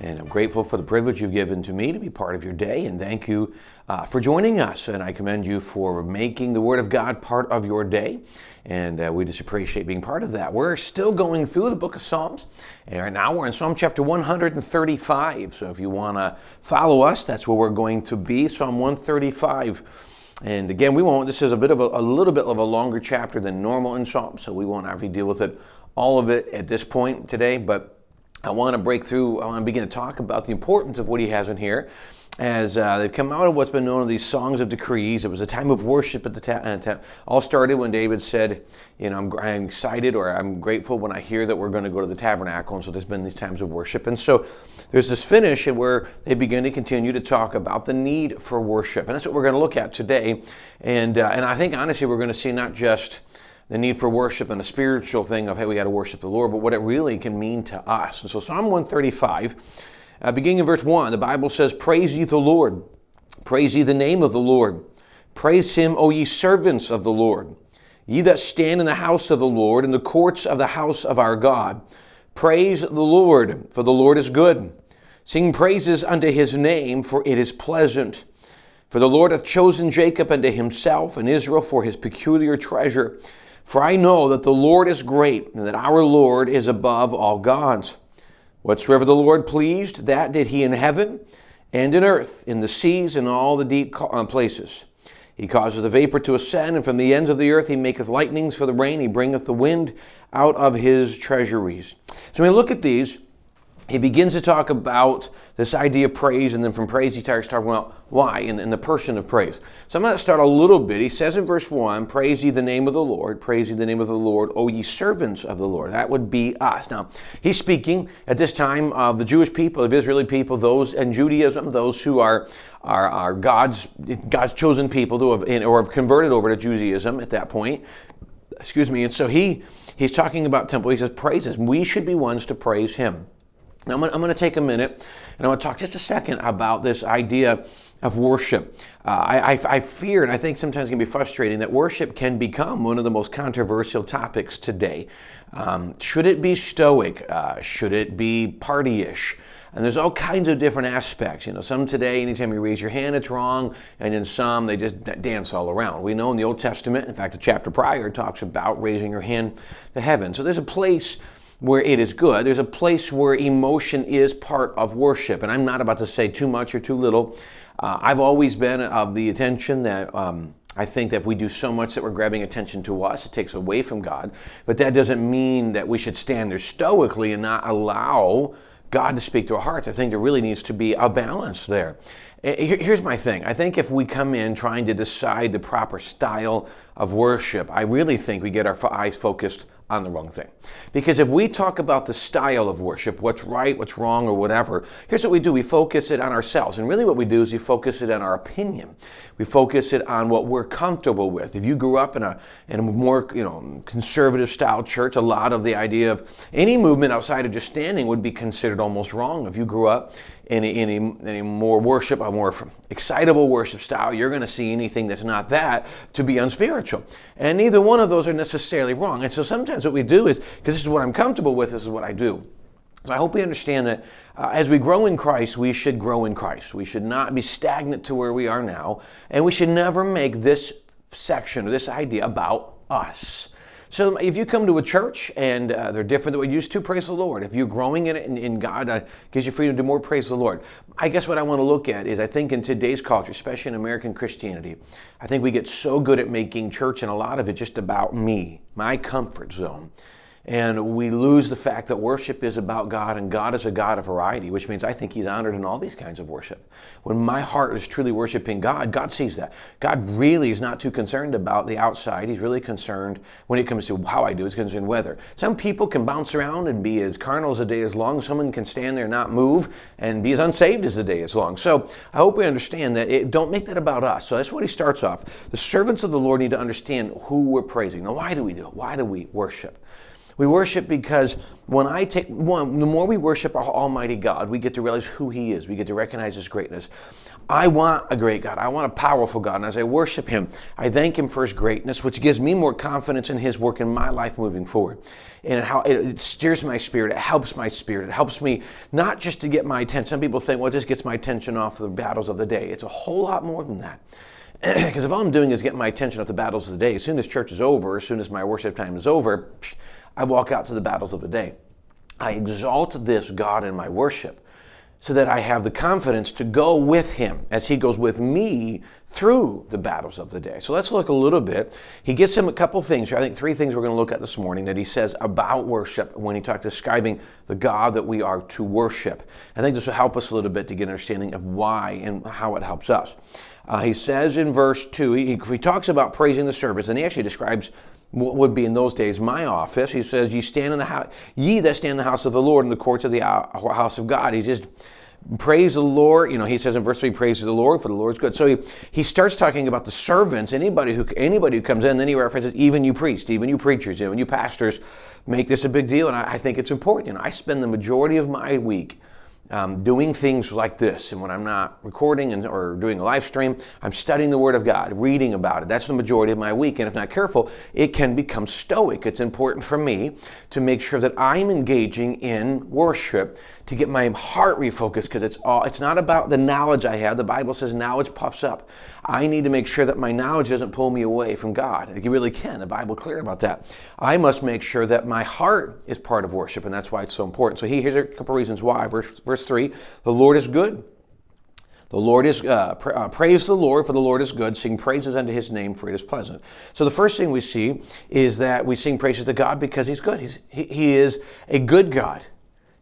And I'm grateful for the privilege you've given to me to be part of your day. And thank you uh, for joining us. And I commend you for making the Word of God part of your day. And uh, we just appreciate being part of that. We're still going through the book of Psalms. And right now we're in Psalm chapter 135. So if you want to follow us, that's where we're going to be Psalm 135. And again, we won't, this is a bit of a, a little bit of a longer chapter than normal in Psalms. So we won't have to deal with it, all of it at this point today. But I want to break through, I want to begin to talk about the importance of what he has in here as uh, they've come out of what's been known as these songs of degrees. It was a time of worship at the uh, ta- all started when David said, "You know, I'm, I'm, excited or I'm grateful when I hear that we're going to go to the tabernacle." And so there's been these times of worship, and so there's this finish where they begin to continue to talk about the need for worship, and that's what we're going to look at today. And uh, and I think honestly, we're going to see not just the need for worship and a spiritual thing of, hey, we got to worship the Lord, but what it really can mean to us. And so, Psalm 135, uh, beginning in verse 1, the Bible says, Praise ye the Lord, praise ye the name of the Lord, praise him, O ye servants of the Lord, ye that stand in the house of the Lord, in the courts of the house of our God. Praise the Lord, for the Lord is good. Sing praises unto his name, for it is pleasant. For the Lord hath chosen Jacob unto himself, and Israel for his peculiar treasure. For I know that the Lord is great, and that our Lord is above all gods. Whatsoever the Lord pleased, that did he in heaven and in earth, in the seas and all the deep uh, places. He causes the vapor to ascend, and from the ends of the earth he maketh lightnings for the rain. He bringeth the wind out of his treasuries. So when we look at these, he begins to talk about this idea of praise, and then from praise he starts talking about why in, in the person of praise. So I'm going to start a little bit. He says in verse 1 Praise ye the name of the Lord, praise ye the name of the Lord, O ye servants of the Lord. That would be us. Now, he's speaking at this time of the Jewish people, of Israeli people, those in Judaism, those who are, are, are God's, God's chosen people who have, or have converted over to Judaism at that point. Excuse me. And so he, he's talking about temple. He says, Praises. We should be ones to praise him. Now, I'm going, to, take a minute and I want to talk just a second about this idea of worship. Uh, I, I, I, fear, and I think sometimes it can be frustrating, that worship can become one of the most controversial topics today. Um, should it be stoic? Uh, should it be partyish? And there's all kinds of different aspects. You know, some today, anytime you raise your hand, it's wrong, and in some, they just dance all around. We know in the Old Testament, in fact, the chapter prior talks about raising your hand to heaven. So there's a place where it is good. There's a place where emotion is part of worship. And I'm not about to say too much or too little. Uh, I've always been of the attention that um, I think that if we do so much that we're grabbing attention to us, it takes away from God. But that doesn't mean that we should stand there stoically and not allow God to speak to our hearts. I think there really needs to be a balance there. Here's my thing. I think if we come in trying to decide the proper style of worship, I really think we get our eyes focused on the wrong thing. Because if we talk about the style of worship, what's right, what's wrong, or whatever, here's what we do we focus it on ourselves. And really, what we do is we focus it on our opinion. We focus it on what we're comfortable with. If you grew up in a, in a more you know, conservative style church, a lot of the idea of any movement outside of just standing would be considered almost wrong. If you grew up in a, in a, more worship, a more excitable worship style, you're going to see anything that's not that to be unspiritual. And neither one of those are necessarily wrong. And so sometimes what we do is, because this is what I'm comfortable with, this is what I do. So I hope we understand that uh, as we grow in Christ, we should grow in Christ. We should not be stagnant to where we are now, and we should never make this section or this idea about us. So if you come to a church and uh, they're different than what you used to, praise the Lord. If you're growing in it and, and God uh, gives you freedom to do more, praise the Lord. I guess what I want to look at is I think in today's culture, especially in American Christianity, I think we get so good at making church and a lot of it just about me, my comfort zone. And we lose the fact that worship is about God and God is a God of variety, which means I think He's honored in all these kinds of worship. When my heart is truly worshiping God, God sees that. God really is not too concerned about the outside. He's really concerned when it comes to how I do, he's concerned whether. Some people can bounce around and be as carnal as the day is long. Someone can stand there and not move and be as unsaved as the day is long. So I hope we understand that. It, don't make that about us. So that's what he starts off. The servants of the Lord need to understand who we're praising. Now, why do we do it? Why do we worship? We worship because when I take one, the more we worship our Almighty God, we get to realize who He is. We get to recognize His greatness. I want a great God. I want a powerful God. And as I worship Him, I thank Him for His greatness, which gives me more confidence in His work in my life moving forward. And how it steers my spirit. It helps my spirit. It helps me not just to get my attention. Some people think, well, it just gets my attention off the battles of the day. It's a whole lot more than that. Because if all I'm doing is getting my attention off the battles of the day, as soon as church is over, as soon as my worship time is over, I walk out to the battles of the day. I exalt this God in my worship so that I have the confidence to go with him as he goes with me through the battles of the day. So let's look a little bit. He gives him a couple things I think three things we're going to look at this morning that he says about worship when he talks describing the God that we are to worship. I think this will help us a little bit to get an understanding of why and how it helps us. Uh, he says in verse 2, he, he talks about praising the service, and he actually describes would be in those days my office. He says, "Ye stand in the house, ye that stand in the house of the Lord, in the courts of the house of God." He just praise the Lord. You know, he says in verse three, "Praise the Lord, for the Lord's good." So he, he starts talking about the servants, anybody who anybody who comes in. Then he references even you priests, even you preachers, even you pastors, make this a big deal, and I, I think it's important. You know, I spend the majority of my week um, doing things like this. And when I'm not recording and, or doing a live stream, I'm studying the Word of God, reading about it. That's the majority of my week. And if not careful, it can become stoic. It's important for me to make sure that I'm engaging in worship to get my heart refocused because it's all it's not about the knowledge I have. The Bible says knowledge puffs up. I need to make sure that my knowledge doesn't pull me away from God. It really can. The Bible clear about that. I must make sure that my heart is part of worship, and that's why it's so important. So here's a couple reasons why. Verse, verse three: the Lord is good. The Lord is, uh, pra- uh, praise the Lord, for the Lord is good. Sing praises unto his name, for it is pleasant. So the first thing we see is that we sing praises to God because he's good. He's, he, he is a good God.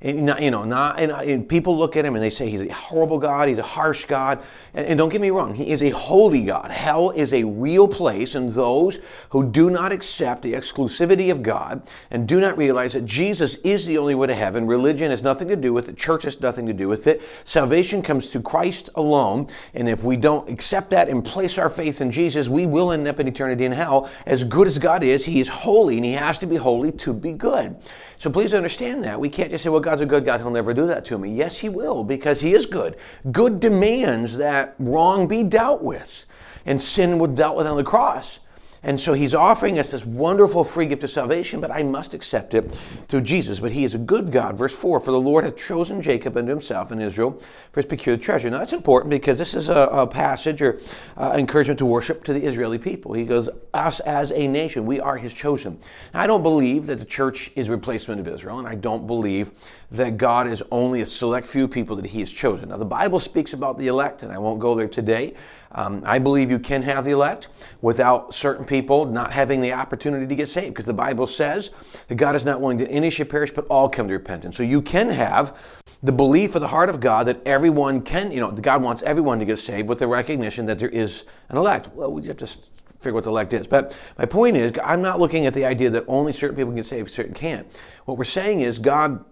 And, you know, not, and, and, people look at him and they say he's a horrible God, he's a harsh God. And, and, don't get me wrong, he is a holy God. Hell is a real place, and those who do not accept the exclusivity of God and do not realize that Jesus is the only way to heaven, religion has nothing to do with it, church has nothing to do with it. Salvation comes through Christ alone, and if we don't accept that and place our faith in Jesus, we will end up in eternity in hell. As good as God is, he is holy, and he has to be holy to be good. So please understand that. We can't just say, well, God's a good God, He'll never do that to me. Yes, He will, because He is good. Good demands that wrong be dealt with, and sin was dealt with on the cross. And so he's offering us this wonderful free gift of salvation, but I must accept it through Jesus. But he is a good God. Verse 4 For the Lord hath chosen Jacob unto himself and Israel for his peculiar treasure. Now that's important because this is a, a passage or uh, encouragement to worship to the Israeli people. He goes, Us as a nation, we are his chosen. Now, I don't believe that the church is a replacement of Israel, and I don't believe that God is only a select few people that he has chosen. Now the Bible speaks about the elect, and I won't go there today. Um, I believe you can have the elect without certain people not having the opportunity to get saved because the Bible says that God is not willing that any should perish but all come to repentance. So you can have the belief of the heart of God that everyone can, you know, God wants everyone to get saved with the recognition that there is an elect. Well, we have to figure what the elect is. But my point is, I'm not looking at the idea that only certain people can get saved, certain can't. What we're saying is God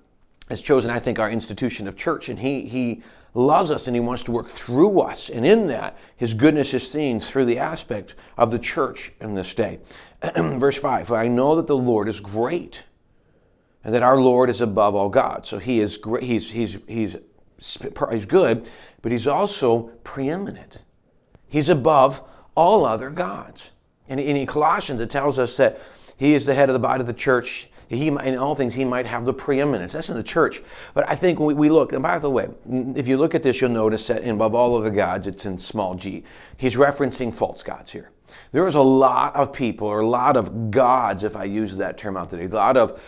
has chosen, I think, our institution of church, and He He loves us and he wants to work through us. And in that, his goodness is seen through the aspect of the church in this day. Verse 5 For I know that the Lord is great and that our Lord is above all gods. So he is great, he's, he's, he's, he's good, but he's also preeminent. He's above all other gods. And in Colossians, it tells us that he is the head of the body of the church he in all things he might have the preeminence. That's in the church. But I think we, we look, and by the way, if you look at this, you'll notice that above all of the gods, it's in small g. He's referencing false gods here. There is a lot of people, or a lot of gods, if I use that term out today, a lot of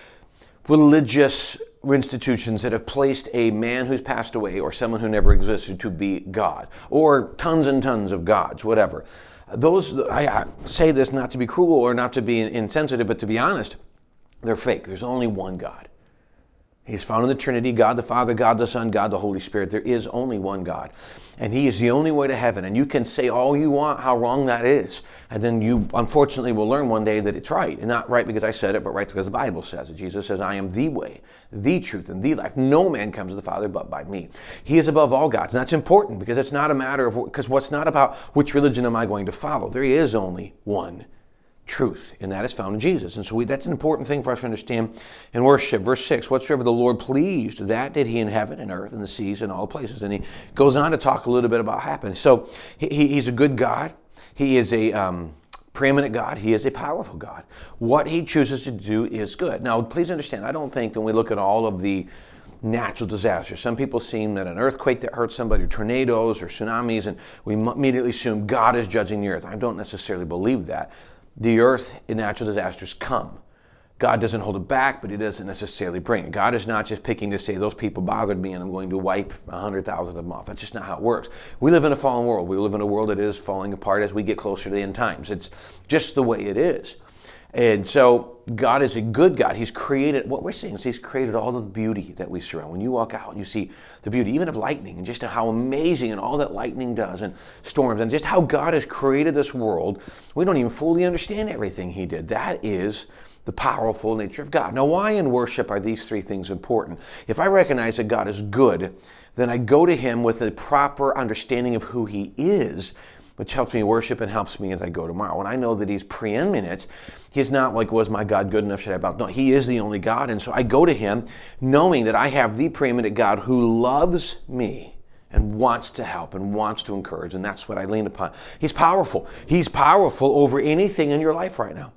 religious institutions that have placed a man who's passed away or someone who never existed to be God, or tons and tons of gods, whatever. Those, I say this not to be cruel or not to be insensitive, but to be honest they're fake. There's only one God. He's found in the Trinity God the Father, God the Son, God the Holy Spirit. There is only one God. And He is the only way to heaven. And you can say all you want how wrong that is. And then you unfortunately will learn one day that it's right. And not right because I said it, but right because the Bible says it. Jesus says, I am the way, the truth, and the life. No man comes to the Father but by me. He is above all gods. And that's important because it's not a matter of, because what's not about which religion am I going to follow. There is only one truth, and that is found in Jesus. And so we, that's an important thing for us to understand in worship. Verse 6 Whatsoever the Lord pleased, that did he in heaven and earth and the seas and all places. And he goes on to talk a little bit about happening. So he, he's a good God. He is a. Um, preeminent God. He is a powerful God. What he chooses to do is good. Now, please understand, I don't think when we look at all of the natural disasters, some people seem that an earthquake that hurts somebody, or tornadoes, or tsunamis, and we immediately assume God is judging the earth. I don't necessarily believe that the earth in natural disasters come. God doesn't hold it back, but He doesn't necessarily bring it. God is not just picking to say, those people bothered me and I'm going to wipe 100,000 of them off. That's just not how it works. We live in a fallen world. We live in a world that is falling apart as we get closer to the end times. It's just the way it is. And so God is a good God. He's created, what we're seeing is He's created all of the beauty that we surround. When you walk out and you see the beauty, even of lightning, and just how amazing and all that lightning does, and storms, and just how God has created this world, we don't even fully understand everything He did. That is the powerful nature of God. Now, why in worship are these three things important? If I recognize that God is good, then I go to Him with a proper understanding of who He is which helps me worship and helps me as I go tomorrow. When I know that He's preeminent, He's not like, was my God good enough? Should I bow? No, He is the only God. And so I go to Him knowing that I have the preeminent God who loves me and wants to help and wants to encourage. And that's what I lean upon. He's powerful. He's powerful over anything in your life right now.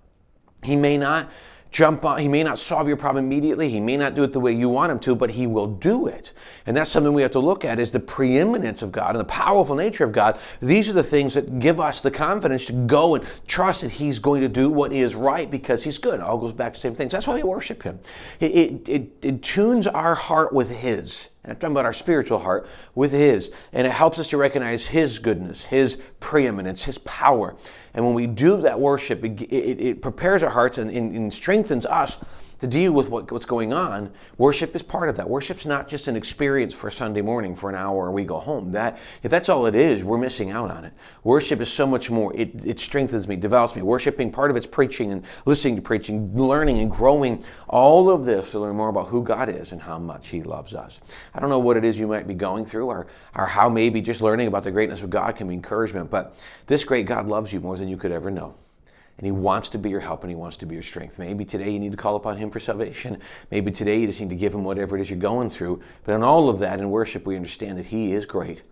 He may not jump on, he may not solve your problem immediately. He may not do it the way you want him to, but he will do it. And that's something we have to look at is the preeminence of God and the powerful nature of God. These are the things that give us the confidence to go and trust that he's going to do what is right because he's good. It all goes back to the same things. That's why we worship him. It, it, it, it tunes our heart with his. And I'm talking about our spiritual heart with His. And it helps us to recognize His goodness, His preeminence, His power. And when we do that worship, it, it, it prepares our hearts and, and, and strengthens us to deal with what, what's going on, worship is part of that. Worship's not just an experience for Sunday morning for an hour and we go home. That if that's all it is, we're missing out on it. Worship is so much more. It, it strengthens me, develops me. Worshiping part of it's preaching and listening to preaching, learning and growing. All of this to learn more about who God is and how much He loves us. I don't know what it is you might be going through or, or how maybe just learning about the greatness of God can be encouragement, but this great God loves you more than you could ever know and He wants to be your help and He wants to be your strength. Maybe today you need to call upon Him for salvation. Maybe today you just need to give Him whatever it is you're going through. But in all of that, in worship, we understand that He is great,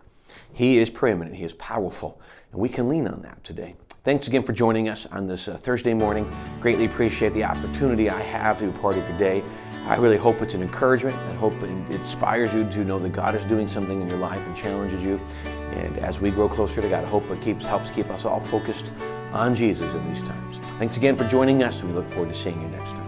He is preeminent, He is powerful, and we can lean on that today. Thanks again for joining us on this uh, Thursday morning. Greatly appreciate the opportunity I have to be a part of your day. I really hope it's an encouragement. I hope it inspires you to know that God is doing something in your life and challenges you. And as we grow closer to God, I hope it keeps helps keep us all focused on Jesus in these times. Thanks again for joining us. We look forward to seeing you next time.